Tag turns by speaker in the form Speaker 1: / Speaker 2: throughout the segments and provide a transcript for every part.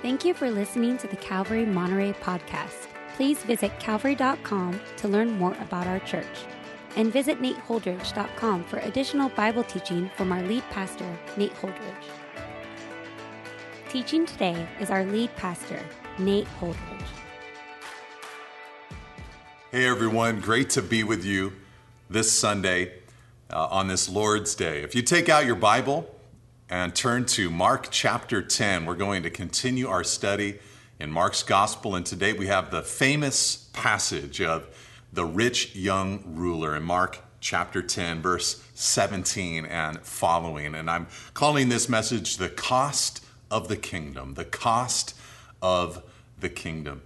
Speaker 1: Thank you for listening to the Calvary Monterey podcast. Please visit calvary.com to learn more about our church. And visit nateholdridge.com for additional Bible teaching from our lead pastor, Nate Holdridge. Teaching today is our lead pastor, Nate Holdridge.
Speaker 2: Hey everyone, great to be with you this Sunday uh, on this Lord's Day. If you take out your Bible, and turn to Mark chapter 10. We're going to continue our study in Mark's gospel, and today we have the famous passage of the rich young ruler in Mark chapter 10, verse 17 and following. And I'm calling this message the cost of the kingdom, the cost of the kingdom.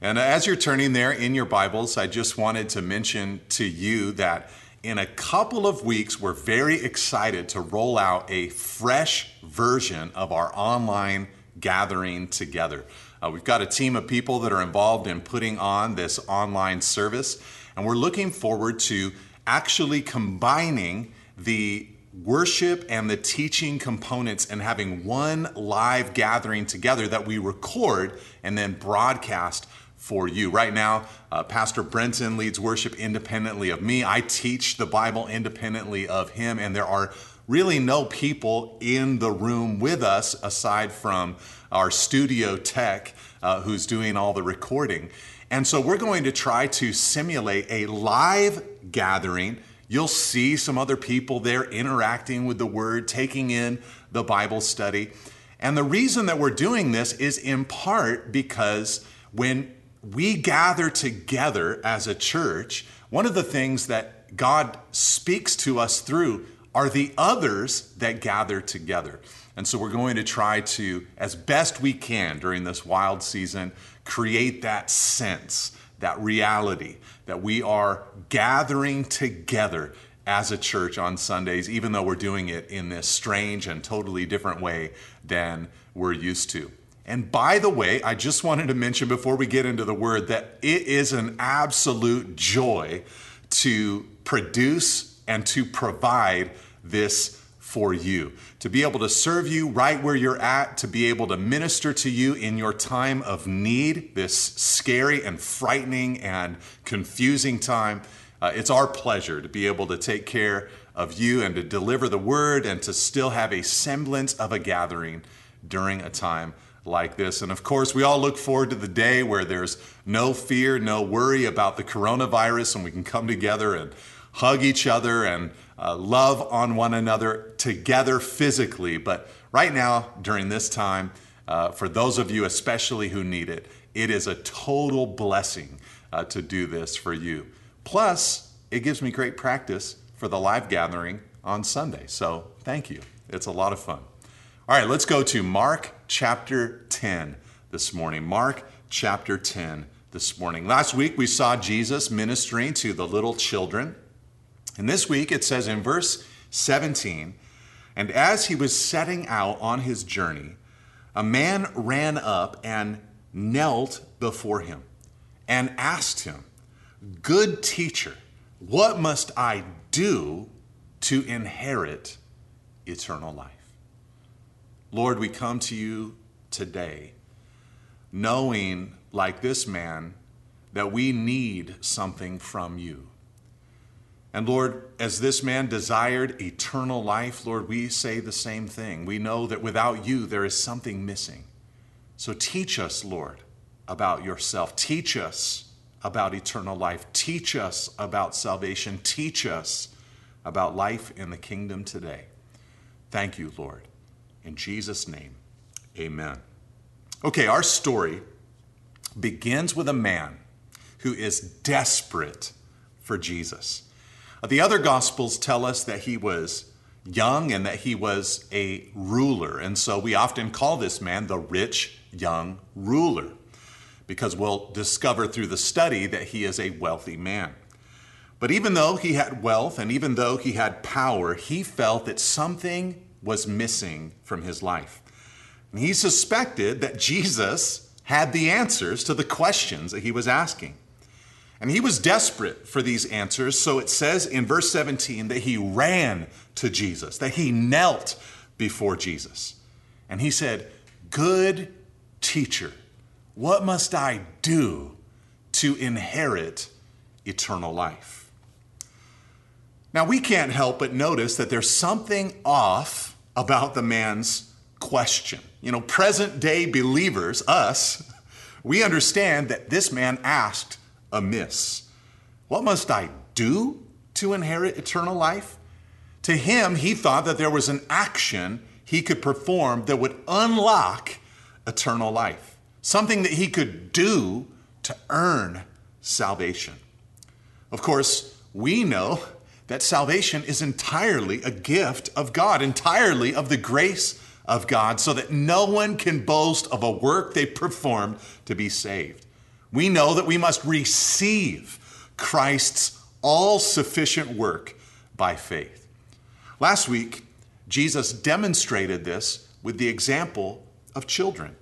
Speaker 2: And as you're turning there in your Bibles, I just wanted to mention to you that in a couple of weeks, we're very excited to roll out a fresh version of our online gathering together. Uh, we've got a team of people that are involved in putting on this online service, and we're looking forward to actually combining the worship and the teaching components and having one live gathering together that we record and then broadcast for you. Right now, uh, Pastor Brenton leads worship independently of me. I teach the Bible independently of him, and there are really no people in the room with us aside from our studio tech uh, who's doing all the recording. And so we're going to try to simulate a live gathering. You'll see some other people there interacting with the word, taking in the Bible study. And the reason that we're doing this is in part because when we gather together as a church, one of the things that God speaks to us through are the others that gather together. And so we're going to try to, as best we can during this wild season, create that sense, that reality that we are gathering together as a church on Sundays, even though we're doing it in this strange and totally different way than we're used to. And by the way, I just wanted to mention before we get into the word that it is an absolute joy to produce and to provide this for you. To be able to serve you right where you're at, to be able to minister to you in your time of need, this scary and frightening and confusing time. Uh, it's our pleasure to be able to take care of you and to deliver the word and to still have a semblance of a gathering during a time like this. And of course, we all look forward to the day where there's no fear, no worry about the coronavirus, and we can come together and hug each other and uh, love on one another together physically. But right now, during this time, uh, for those of you especially who need it, it is a total blessing uh, to do this for you. Plus, it gives me great practice for the live gathering on Sunday. So thank you. It's a lot of fun. All right, let's go to Mark chapter 10 this morning. Mark chapter 10 this morning. Last week we saw Jesus ministering to the little children. And this week it says in verse 17, and as he was setting out on his journey, a man ran up and knelt before him and asked him, Good teacher, what must I do to inherit eternal life? Lord, we come to you today knowing, like this man, that we need something from you. And Lord, as this man desired eternal life, Lord, we say the same thing. We know that without you, there is something missing. So teach us, Lord, about yourself. Teach us about eternal life. Teach us about salvation. Teach us about life in the kingdom today. Thank you, Lord. In Jesus' name, amen. Okay, our story begins with a man who is desperate for Jesus. Uh, the other gospels tell us that he was young and that he was a ruler. And so we often call this man the rich young ruler because we'll discover through the study that he is a wealthy man. But even though he had wealth and even though he had power, he felt that something was missing from his life. And he suspected that Jesus had the answers to the questions that he was asking. And he was desperate for these answers. So it says in verse 17 that he ran to Jesus, that he knelt before Jesus. And he said, Good Teacher, what must I do to inherit eternal life? Now, we can't help but notice that there's something off about the man's question. You know, present day believers, us, we understand that this man asked amiss. What must I do to inherit eternal life? To him, he thought that there was an action he could perform that would unlock eternal life, something that he could do to earn salvation. Of course, we know that salvation is entirely a gift of God, entirely of the grace of God, so that no one can boast of a work they performed to be saved. We know that we must receive Christ's all sufficient work by faith. Last week, Jesus demonstrated this with the example of children.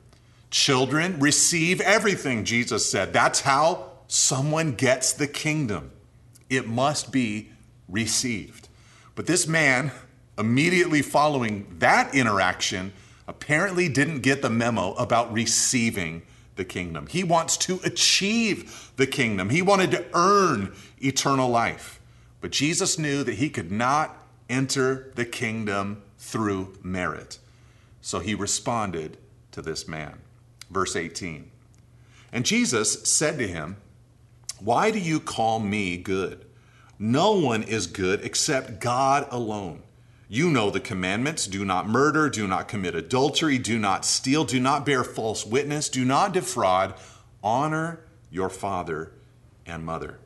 Speaker 2: Children receive everything, Jesus said. That's how someone gets the kingdom. It must be received. But this man, immediately following that interaction, apparently didn't get the memo about receiving the kingdom. He wants to achieve the kingdom, he wanted to earn eternal life. But Jesus knew that he could not enter the kingdom through merit. So he responded to this man. Verse 18. And Jesus said to him, Why do you call me good? No one is good except God alone. You know the commandments do not murder, do not commit adultery, do not steal, do not bear false witness, do not defraud, honor your father and mother.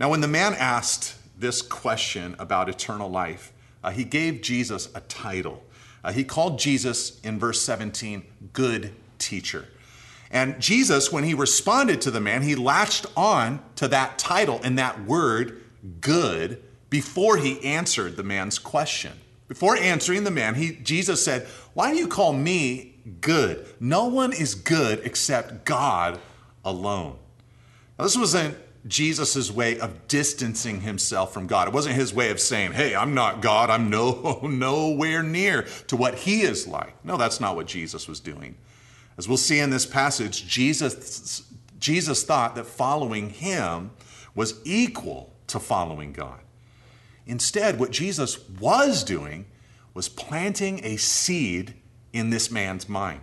Speaker 2: Now, when the man asked this question about eternal life, uh, he gave Jesus a title. Uh, he called Jesus in verse 17, Good Teacher. And Jesus, when he responded to the man, he latched on to that title and that word, good, before he answered the man's question. Before answering the man, he, Jesus said, Why do you call me good? No one is good except God alone. Now, this wasn't Jesus' way of distancing himself from God. It wasn't his way of saying, hey, I'm not God, I'm no, nowhere near to what he is like. No, that's not what Jesus was doing. As we'll see in this passage, Jesus, Jesus thought that following him was equal to following God. Instead, what Jesus was doing was planting a seed in this man's mind.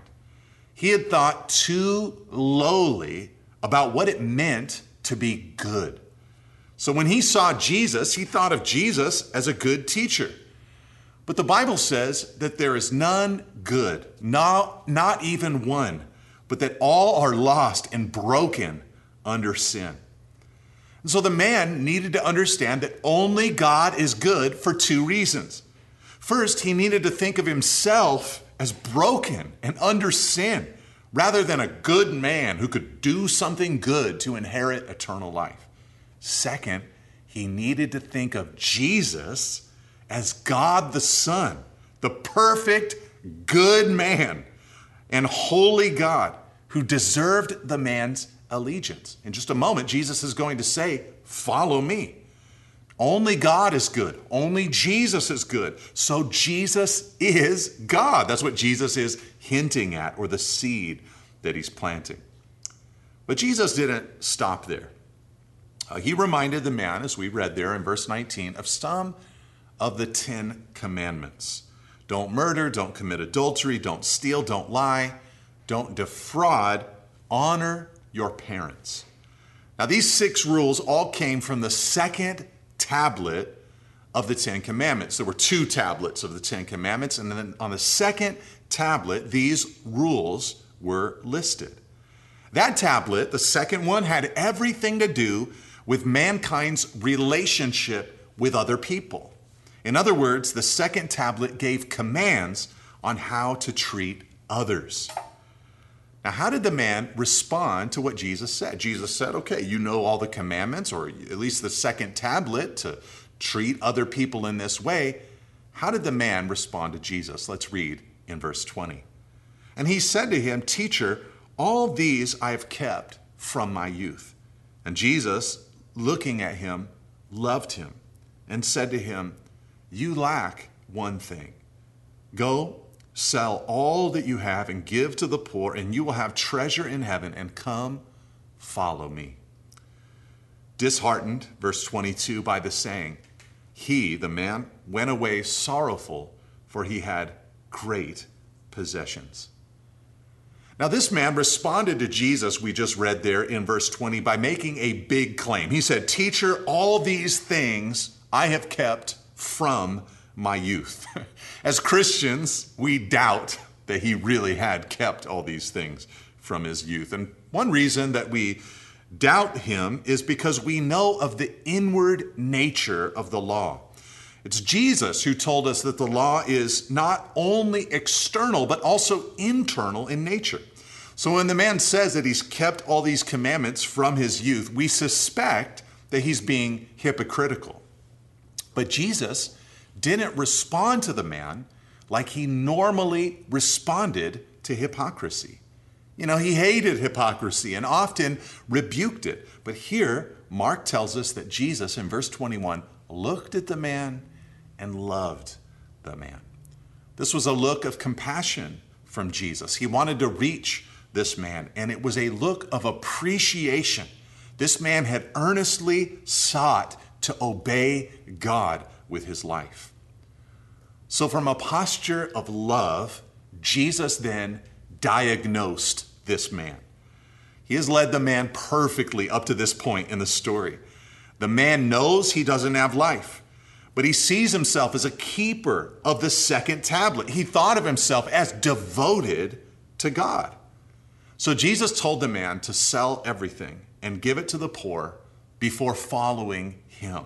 Speaker 2: He had thought too lowly about what it meant to be good. So when he saw Jesus, he thought of Jesus as a good teacher. But the Bible says that there is none good, not, not even one, but that all are lost and broken under sin. And so the man needed to understand that only God is good for two reasons. First, he needed to think of himself as broken and under sin rather than a good man who could do something good to inherit eternal life. Second, he needed to think of Jesus as God the Son, the perfect, good man and holy God who deserved the man's allegiance. In just a moment, Jesus is going to say, Follow me. Only God is good. Only Jesus is good. So Jesus is God. That's what Jesus is hinting at, or the seed that he's planting. But Jesus didn't stop there. Uh, he reminded the man, as we read there in verse 19, of some of the Ten Commandments. Don't murder, don't commit adultery, don't steal, don't lie, don't defraud, honor your parents. Now, these six rules all came from the second tablet of the Ten Commandments. There were two tablets of the Ten Commandments, and then on the second tablet, these rules were listed. That tablet, the second one, had everything to do with mankind's relationship with other people. In other words, the second tablet gave commands on how to treat others. Now, how did the man respond to what Jesus said? Jesus said, Okay, you know all the commandments, or at least the second tablet to treat other people in this way. How did the man respond to Jesus? Let's read in verse 20. And he said to him, Teacher, all these I have kept from my youth. And Jesus, looking at him, loved him and said to him, You lack one thing. Go, Sell all that you have and give to the poor, and you will have treasure in heaven, and come, follow me. Disheartened, verse 22, by the saying, he, the man, went away sorrowful, for he had great possessions. Now, this man responded to Jesus, we just read there in verse 20, by making a big claim. He said, Teacher, all these things I have kept from my youth. As Christians, we doubt that he really had kept all these things from his youth. And one reason that we doubt him is because we know of the inward nature of the law. It's Jesus who told us that the law is not only external, but also internal in nature. So when the man says that he's kept all these commandments from his youth, we suspect that he's being hypocritical. But Jesus didn't respond to the man like he normally responded to hypocrisy. You know, he hated hypocrisy and often rebuked it. But here, Mark tells us that Jesus, in verse 21, looked at the man and loved the man. This was a look of compassion from Jesus. He wanted to reach this man, and it was a look of appreciation. This man had earnestly sought to obey God with his life. So, from a posture of love, Jesus then diagnosed this man. He has led the man perfectly up to this point in the story. The man knows he doesn't have life, but he sees himself as a keeper of the second tablet. He thought of himself as devoted to God. So Jesus told the man to sell everything and give it to the poor before following him.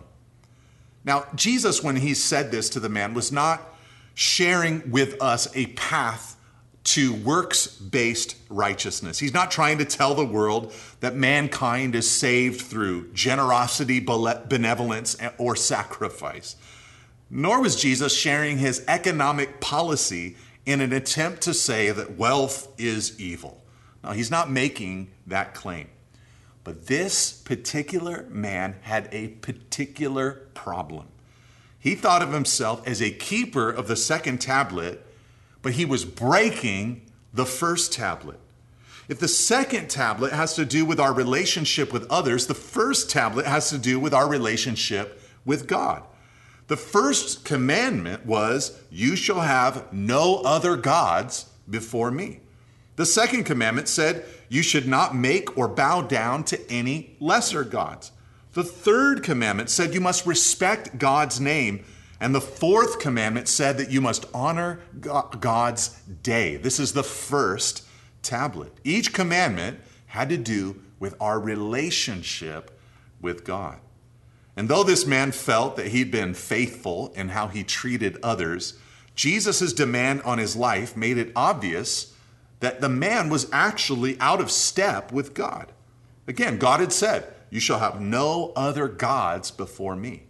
Speaker 2: Now, Jesus, when he said this to the man, was not sharing with us a path to works based righteousness. He's not trying to tell the world that mankind is saved through generosity, benevolence, or sacrifice. Nor was Jesus sharing his economic policy in an attempt to say that wealth is evil. Now, he's not making that claim. But this particular man had a particular problem. He thought of himself as a keeper of the second tablet but he was breaking the first tablet. If the second tablet has to do with our relationship with others, the first tablet has to do with our relationship with God. The first commandment was, You shall have no other gods before me. The second commandment said, You should not make or bow down to any lesser gods. The third commandment said, You must respect God's name and the fourth commandment said that you must honor God's day. This is the first tablet. Each commandment had to do with our relationship with God. And though this man felt that he'd been faithful in how he treated others, Jesus' demand on his life made it obvious that the man was actually out of step with God. Again, God had said, You shall have no other gods before me.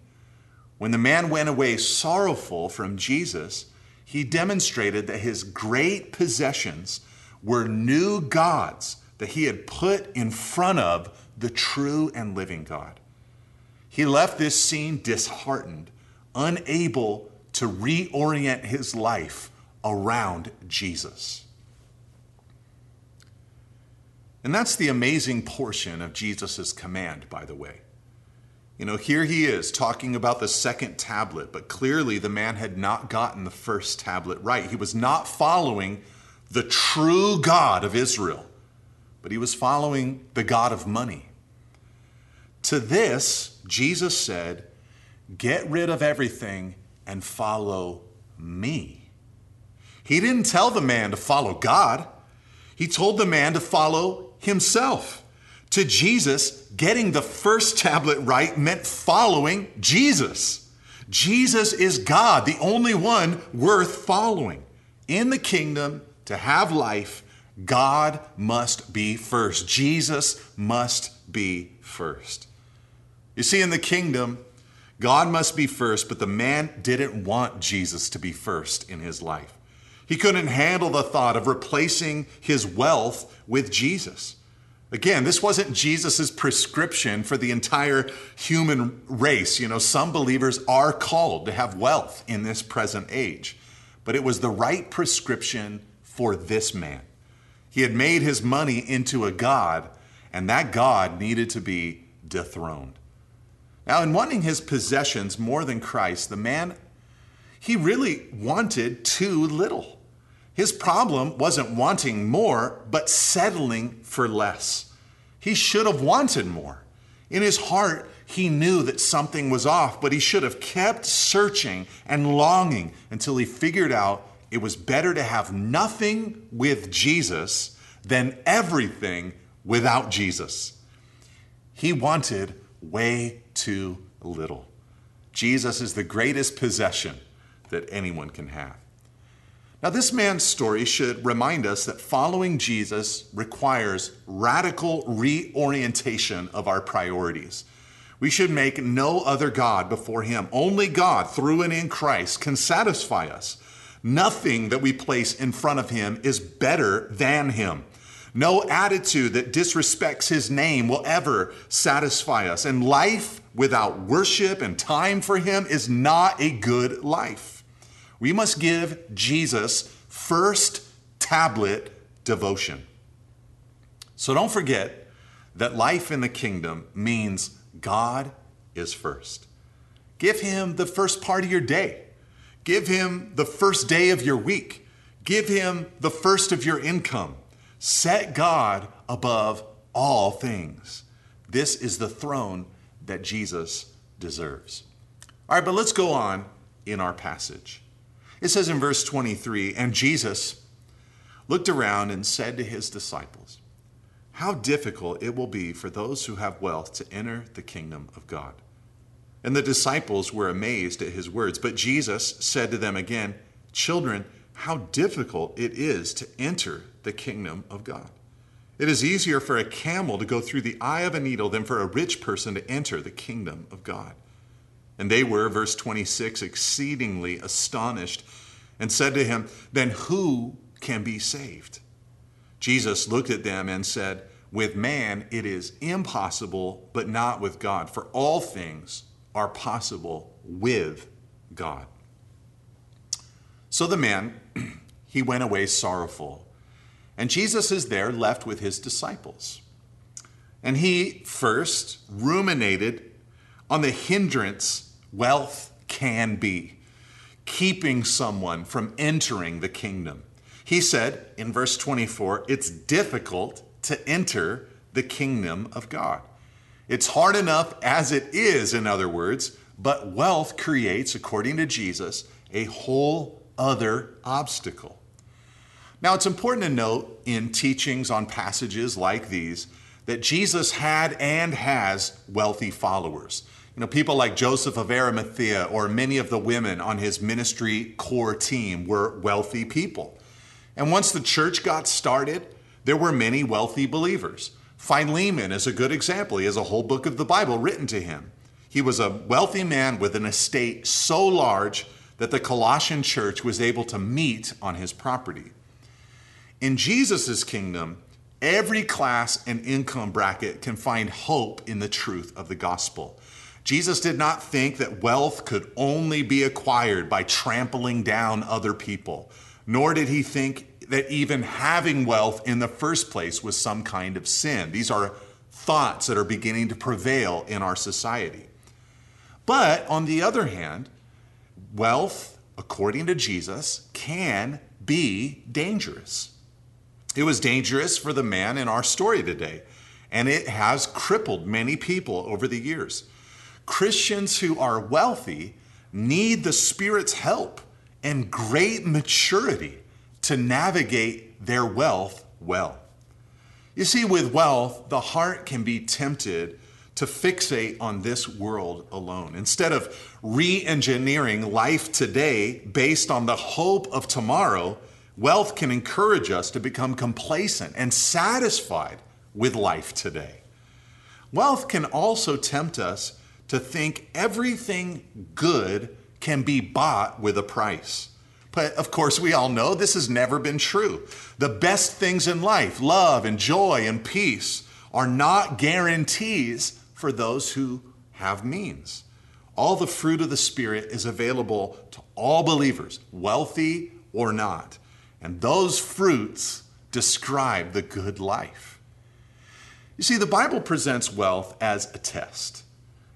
Speaker 2: When the man went away sorrowful from Jesus, he demonstrated that his great possessions were new gods that he had put in front of the true and living God. He left this scene disheartened, unable to reorient his life around Jesus. And that's the amazing portion of Jesus' command, by the way. You know, here he is talking about the second tablet, but clearly the man had not gotten the first tablet right. He was not following the true God of Israel, but he was following the God of money. To this, Jesus said, Get rid of everything and follow me. He didn't tell the man to follow God, he told the man to follow himself. To Jesus, getting the first tablet right meant following Jesus. Jesus is God, the only one worth following. In the kingdom, to have life, God must be first. Jesus must be first. You see, in the kingdom, God must be first, but the man didn't want Jesus to be first in his life. He couldn't handle the thought of replacing his wealth with Jesus. Again, this wasn't Jesus' prescription for the entire human race. You know, some believers are called to have wealth in this present age. but it was the right prescription for this man. He had made his money into a God, and that God needed to be dethroned. Now, in wanting his possessions more than Christ, the man, he really wanted too little. His problem wasn't wanting more, but settling for less. He should have wanted more. In his heart, he knew that something was off, but he should have kept searching and longing until he figured out it was better to have nothing with Jesus than everything without Jesus. He wanted way too little. Jesus is the greatest possession that anyone can have. Now, this man's story should remind us that following Jesus requires radical reorientation of our priorities. We should make no other God before Him. Only God, through and in Christ, can satisfy us. Nothing that we place in front of Him is better than Him. No attitude that disrespects His name will ever satisfy us. And life without worship and time for Him is not a good life. We must give Jesus first tablet devotion. So don't forget that life in the kingdom means God is first. Give him the first part of your day. Give him the first day of your week. Give him the first of your income. Set God above all things. This is the throne that Jesus deserves. All right, but let's go on in our passage. It says in verse 23 And Jesus looked around and said to his disciples, How difficult it will be for those who have wealth to enter the kingdom of God. And the disciples were amazed at his words. But Jesus said to them again, Children, how difficult it is to enter the kingdom of God. It is easier for a camel to go through the eye of a needle than for a rich person to enter the kingdom of God. And they were, verse 26, exceedingly astonished and said to him, Then who can be saved? Jesus looked at them and said, With man it is impossible, but not with God, for all things are possible with God. So the man, he went away sorrowful. And Jesus is there left with his disciples. And he first ruminated on the hindrance wealth can be, keeping someone from entering the kingdom. He said in verse 24, it's difficult to enter the kingdom of God. It's hard enough as it is, in other words, but wealth creates, according to Jesus, a whole other obstacle. Now, it's important to note in teachings on passages like these that Jesus had and has wealthy followers. You know, people like Joseph of Arimathea or many of the women on his ministry core team were wealthy people. And once the church got started, there were many wealthy believers. Philemon is a good example. He has a whole book of the Bible written to him. He was a wealthy man with an estate so large that the Colossian church was able to meet on his property. In Jesus' kingdom, every class and income bracket can find hope in the truth of the gospel. Jesus did not think that wealth could only be acquired by trampling down other people, nor did he think that even having wealth in the first place was some kind of sin. These are thoughts that are beginning to prevail in our society. But on the other hand, wealth, according to Jesus, can be dangerous. It was dangerous for the man in our story today, and it has crippled many people over the years. Christians who are wealthy need the Spirit's help and great maturity to navigate their wealth well. You see, with wealth, the heart can be tempted to fixate on this world alone. Instead of re engineering life today based on the hope of tomorrow, wealth can encourage us to become complacent and satisfied with life today. Wealth can also tempt us to think everything good can be bought with a price. But of course, we all know this has never been true. The best things in life, love and joy and peace, are not guarantees for those who have means. All the fruit of the Spirit is available to all believers, wealthy or not. And those fruits describe the good life. You see, the Bible presents wealth as a test.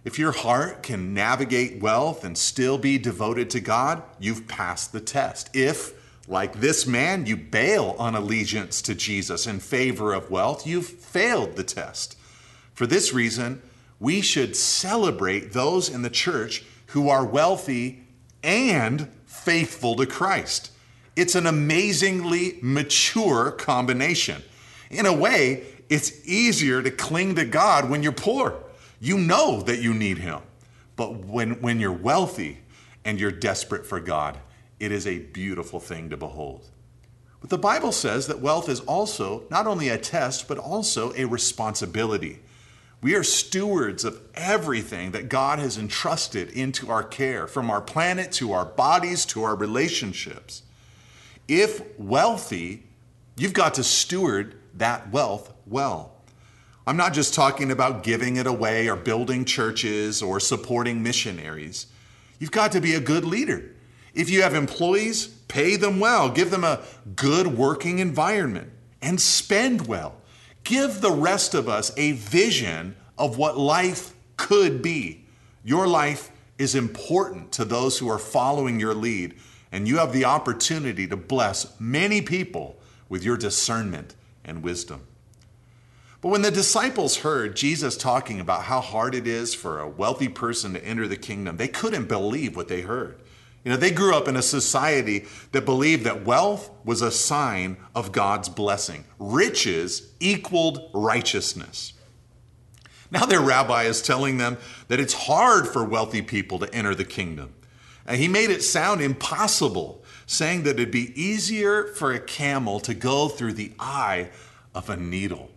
Speaker 2: If your heart can navigate wealth and still be devoted to God, you've passed the test. If, like this man, you bail on allegiance to Jesus in favor of wealth, you've failed the test. For this reason, we should celebrate those in the church who are wealthy and faithful to Christ. It's an amazingly mature combination. In a way, it's easier to cling to God when you're poor. You know that you need Him. But when, when you're wealthy and you're desperate for God, it is a beautiful thing to behold. But the Bible says that wealth is also not only a test, but also a responsibility. We are stewards of everything that God has entrusted into our care, from our planet to our bodies to our relationships. If wealthy, you've got to steward that wealth well. I'm not just talking about giving it away or building churches or supporting missionaries. You've got to be a good leader. If you have employees, pay them well, give them a good working environment, and spend well. Give the rest of us a vision of what life could be. Your life is important to those who are following your lead, and you have the opportunity to bless many people with your discernment and wisdom. But when the disciples heard Jesus talking about how hard it is for a wealthy person to enter the kingdom, they couldn't believe what they heard. You know, they grew up in a society that believed that wealth was a sign of God's blessing. Riches equaled righteousness. Now their rabbi is telling them that it's hard for wealthy people to enter the kingdom. And he made it sound impossible, saying that it'd be easier for a camel to go through the eye of a needle.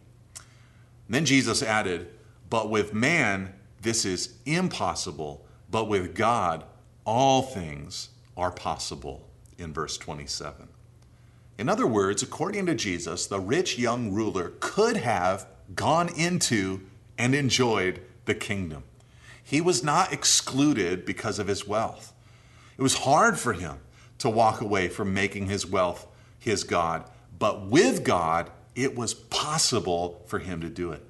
Speaker 2: Then Jesus added, But with man, this is impossible, but with God, all things are possible, in verse 27. In other words, according to Jesus, the rich young ruler could have gone into and enjoyed the kingdom. He was not excluded because of his wealth. It was hard for him to walk away from making his wealth his God, but with God, it was possible for him to do it.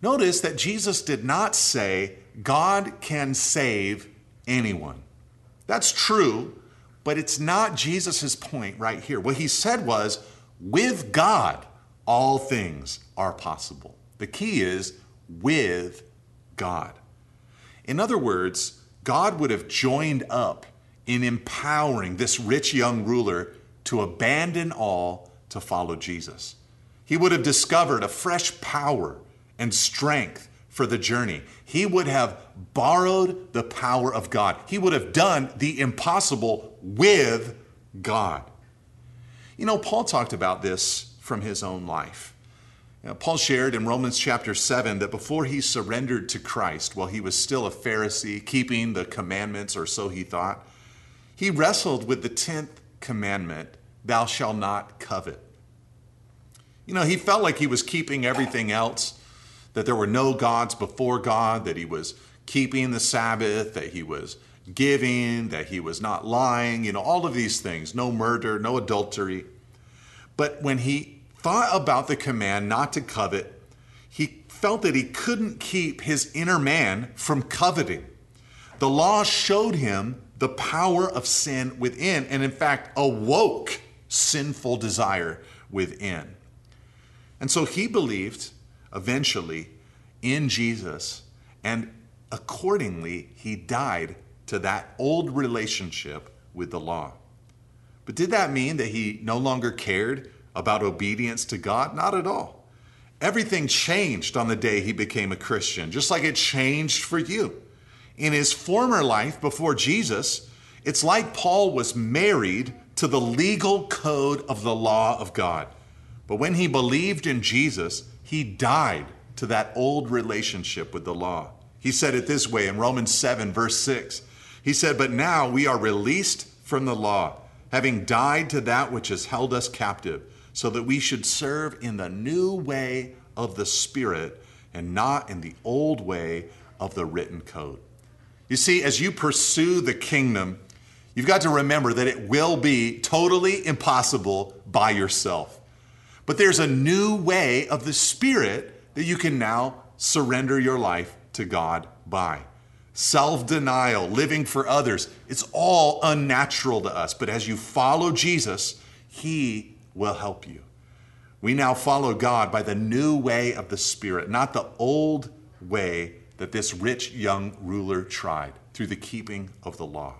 Speaker 2: Notice that Jesus did not say, God can save anyone. That's true, but it's not Jesus' point right here. What he said was, with God, all things are possible. The key is with God. In other words, God would have joined up in empowering this rich young ruler to abandon all to follow Jesus. He would have discovered a fresh power and strength for the journey. He would have borrowed the power of God. He would have done the impossible with God. You know, Paul talked about this from his own life. You know, Paul shared in Romans chapter 7 that before he surrendered to Christ, while he was still a Pharisee, keeping the commandments, or so he thought, he wrestled with the 10th commandment, Thou shalt not covet. You know, he felt like he was keeping everything else that there were no gods before God, that he was keeping the Sabbath, that he was giving, that he was not lying, you know, all of these things no murder, no adultery. But when he thought about the command not to covet, he felt that he couldn't keep his inner man from coveting. The law showed him the power of sin within, and in fact, awoke sinful desire within. And so he believed eventually in Jesus, and accordingly, he died to that old relationship with the law. But did that mean that he no longer cared about obedience to God? Not at all. Everything changed on the day he became a Christian, just like it changed for you. In his former life before Jesus, it's like Paul was married to the legal code of the law of God. But when he believed in Jesus, he died to that old relationship with the law. He said it this way in Romans 7, verse 6. He said, But now we are released from the law, having died to that which has held us captive, so that we should serve in the new way of the Spirit and not in the old way of the written code. You see, as you pursue the kingdom, you've got to remember that it will be totally impossible by yourself. But there's a new way of the Spirit that you can now surrender your life to God by. Self denial, living for others, it's all unnatural to us. But as you follow Jesus, He will help you. We now follow God by the new way of the Spirit, not the old way that this rich young ruler tried through the keeping of the law.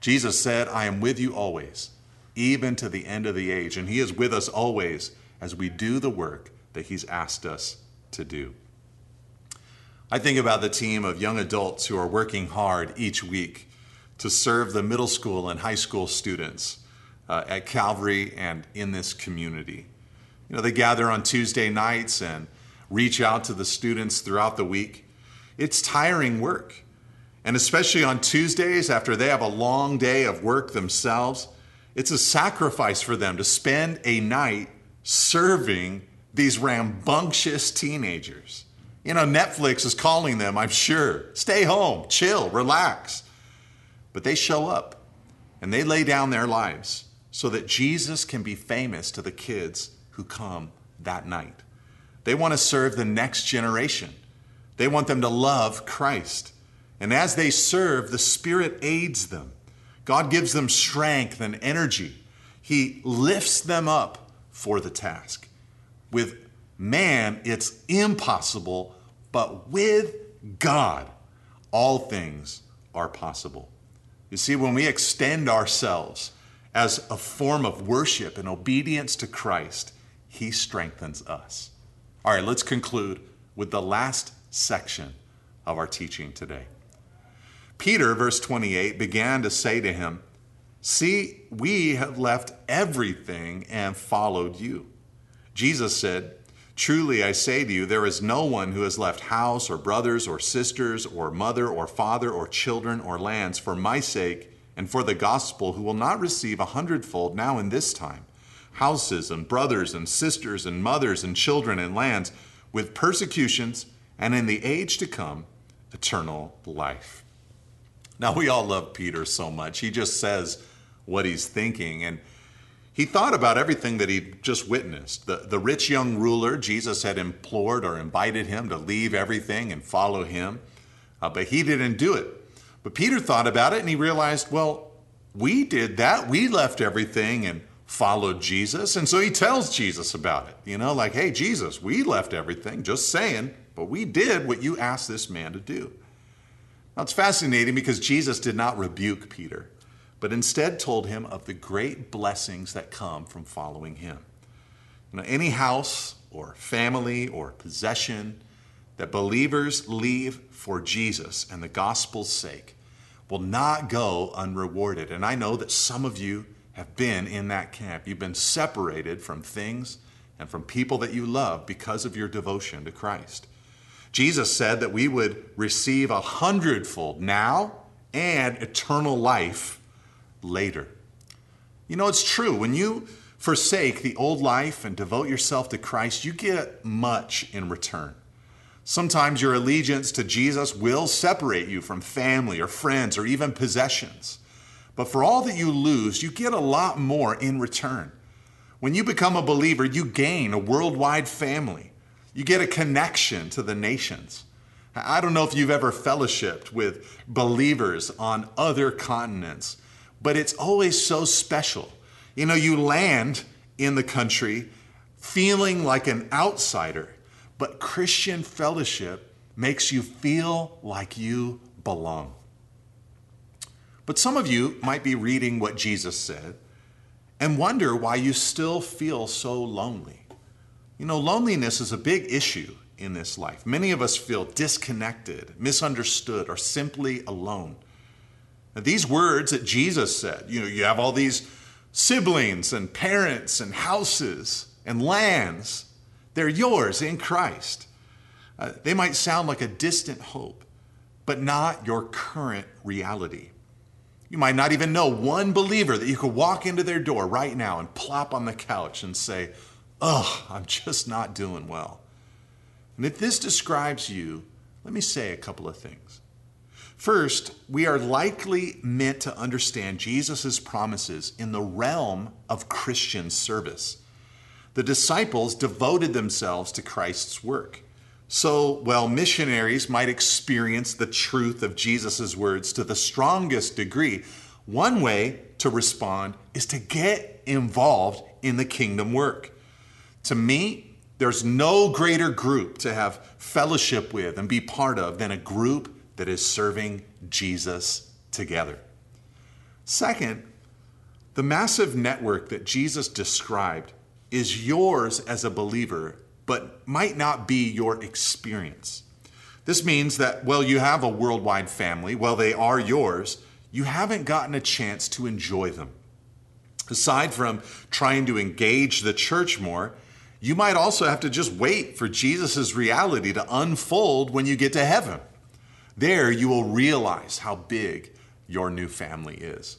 Speaker 2: Jesus said, I am with you always, even to the end of the age. And He is with us always as we do the work that He's asked us to do. I think about the team of young adults who are working hard each week to serve the middle school and high school students uh, at Calvary and in this community. You know, they gather on Tuesday nights and reach out to the students throughout the week. It's tiring work. And especially on Tuesdays, after they have a long day of work themselves, it's a sacrifice for them to spend a night serving these rambunctious teenagers. You know, Netflix is calling them, I'm sure. Stay home, chill, relax. But they show up and they lay down their lives so that Jesus can be famous to the kids who come that night. They want to serve the next generation. They want them to love Christ. And as they serve, the Spirit aids them. God gives them strength and energy. He lifts them up for the task. With man, it's impossible, but with God, all things are possible. You see, when we extend ourselves as a form of worship and obedience to Christ, He strengthens us. All right, let's conclude with the last section of our teaching today. Peter, verse 28, began to say to him, See, we have left everything and followed you. Jesus said, Truly I say to you, there is no one who has left house or brothers or sisters or mother or father or children or lands for my sake and for the gospel who will not receive a hundredfold now in this time houses and brothers and sisters and mothers and children and lands with persecutions and in the age to come eternal life. Now, we all love Peter so much. He just says what he's thinking. And he thought about everything that he'd just witnessed. The, the rich young ruler, Jesus had implored or invited him to leave everything and follow him, uh, but he didn't do it. But Peter thought about it and he realized, well, we did that. We left everything and followed Jesus. And so he tells Jesus about it. You know, like, hey, Jesus, we left everything, just saying, but we did what you asked this man to do. Now, it's fascinating because Jesus did not rebuke Peter, but instead told him of the great blessings that come from following him. Know, any house or family or possession that believers leave for Jesus and the gospel's sake will not go unrewarded. And I know that some of you have been in that camp. You've been separated from things and from people that you love because of your devotion to Christ. Jesus said that we would receive a hundredfold now and eternal life later. You know, it's true. When you forsake the old life and devote yourself to Christ, you get much in return. Sometimes your allegiance to Jesus will separate you from family or friends or even possessions. But for all that you lose, you get a lot more in return. When you become a believer, you gain a worldwide family you get a connection to the nations. I don't know if you've ever fellowshipped with believers on other continents, but it's always so special. You know, you land in the country feeling like an outsider, but Christian fellowship makes you feel like you belong. But some of you might be reading what Jesus said and wonder why you still feel so lonely. You know, loneliness is a big issue in this life. Many of us feel disconnected, misunderstood, or simply alone. Now, these words that Jesus said, you know, you have all these siblings and parents and houses and lands, they're yours in Christ. Uh, they might sound like a distant hope, but not your current reality. You might not even know one believer that you could walk into their door right now and plop on the couch and say, oh, I'm just not doing well. And if this describes you, let me say a couple of things. First, we are likely meant to understand Jesus' promises in the realm of Christian service. The disciples devoted themselves to Christ's work. So, while missionaries might experience the truth of Jesus' words to the strongest degree, one way to respond is to get involved in the kingdom work. To me, there's no greater group to have fellowship with and be part of than a group that is serving Jesus together. Second, the massive network that Jesus described is yours as a believer, but might not be your experience. This means that, well, you have a worldwide family, well, they are yours, you haven't gotten a chance to enjoy them. Aside from trying to engage the church more, you might also have to just wait for Jesus' reality to unfold when you get to heaven. There, you will realize how big your new family is.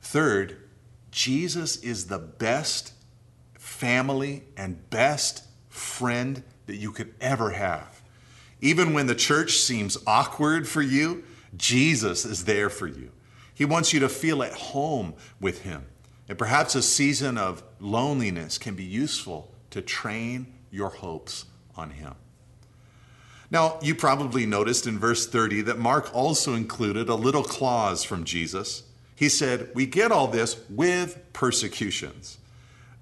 Speaker 2: Third, Jesus is the best family and best friend that you could ever have. Even when the church seems awkward for you, Jesus is there for you. He wants you to feel at home with Him. And perhaps a season of loneliness can be useful to train your hopes on Him. Now, you probably noticed in verse 30 that Mark also included a little clause from Jesus. He said, We get all this with persecutions.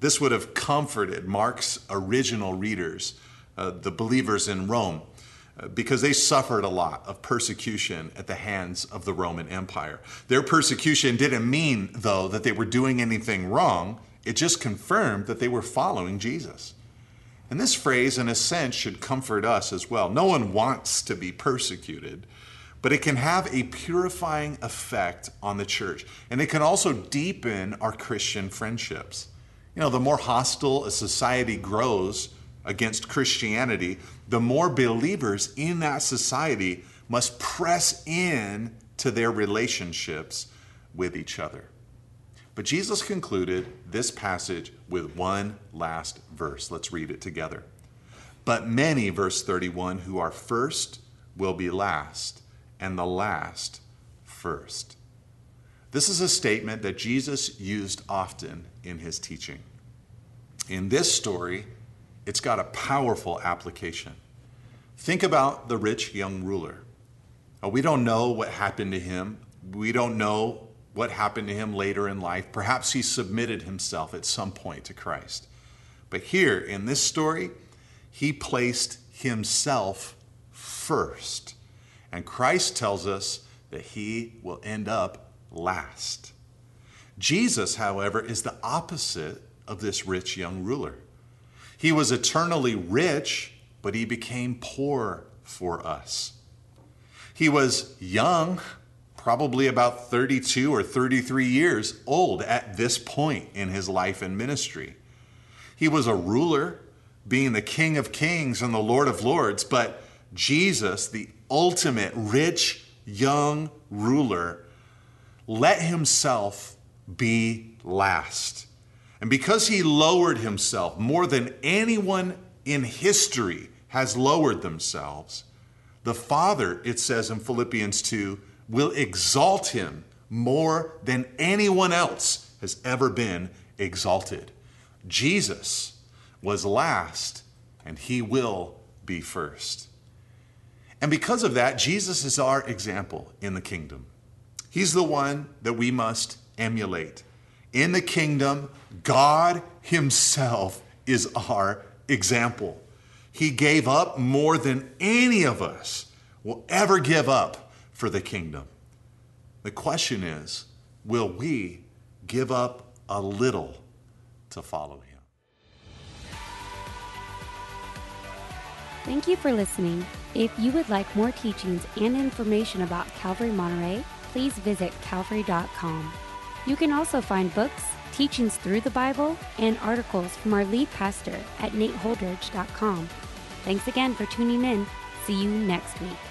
Speaker 2: This would have comforted Mark's original readers, uh, the believers in Rome, uh, because they suffered a lot of persecution at the hands of the Roman Empire. Their persecution didn't mean, though, that they were doing anything wrong, it just confirmed that they were following Jesus. And this phrase, in a sense, should comfort us as well. No one wants to be persecuted, but it can have a purifying effect on the church. And it can also deepen our Christian friendships. You know, the more hostile a society grows against Christianity, the more believers in that society must press in to their relationships with each other. But Jesus concluded this passage with one last verse. Let's read it together. But many, verse 31, who are first will be last, and the last first. This is a statement that Jesus used often in his teaching. In this story, it's got a powerful application. Think about the rich young ruler. We don't know what happened to him. We don't know what happened to him later in life. Perhaps he submitted himself at some point to Christ. But here in this story, he placed himself first. And Christ tells us that he will end up last. Jesus, however, is the opposite of this rich young ruler. He was eternally rich, but he became poor for us. He was young, probably about 32 or 33 years old at this point in his life and ministry. He was a ruler, being the King of Kings and the Lord of Lords, but Jesus, the ultimate rich young ruler, let himself be last. And because he lowered himself more than anyone in history has lowered themselves, the Father, it says in Philippians 2, will exalt him more than anyone else has ever been exalted. Jesus was last, and he will be first. And because of that, Jesus is our example in the kingdom. He's the one that we must emulate. In the kingdom, God Himself is our example. He gave up more than any of us will ever give up for the kingdom. The question is will we give up a little to follow him?
Speaker 1: Thank you for listening. If you would like more teachings and information about Calvary Monterey, please visit calvary.com. You can also find books, teachings through the Bible, and articles from our lead pastor at nateholdridge.com. Thanks again for tuning in. See you next week.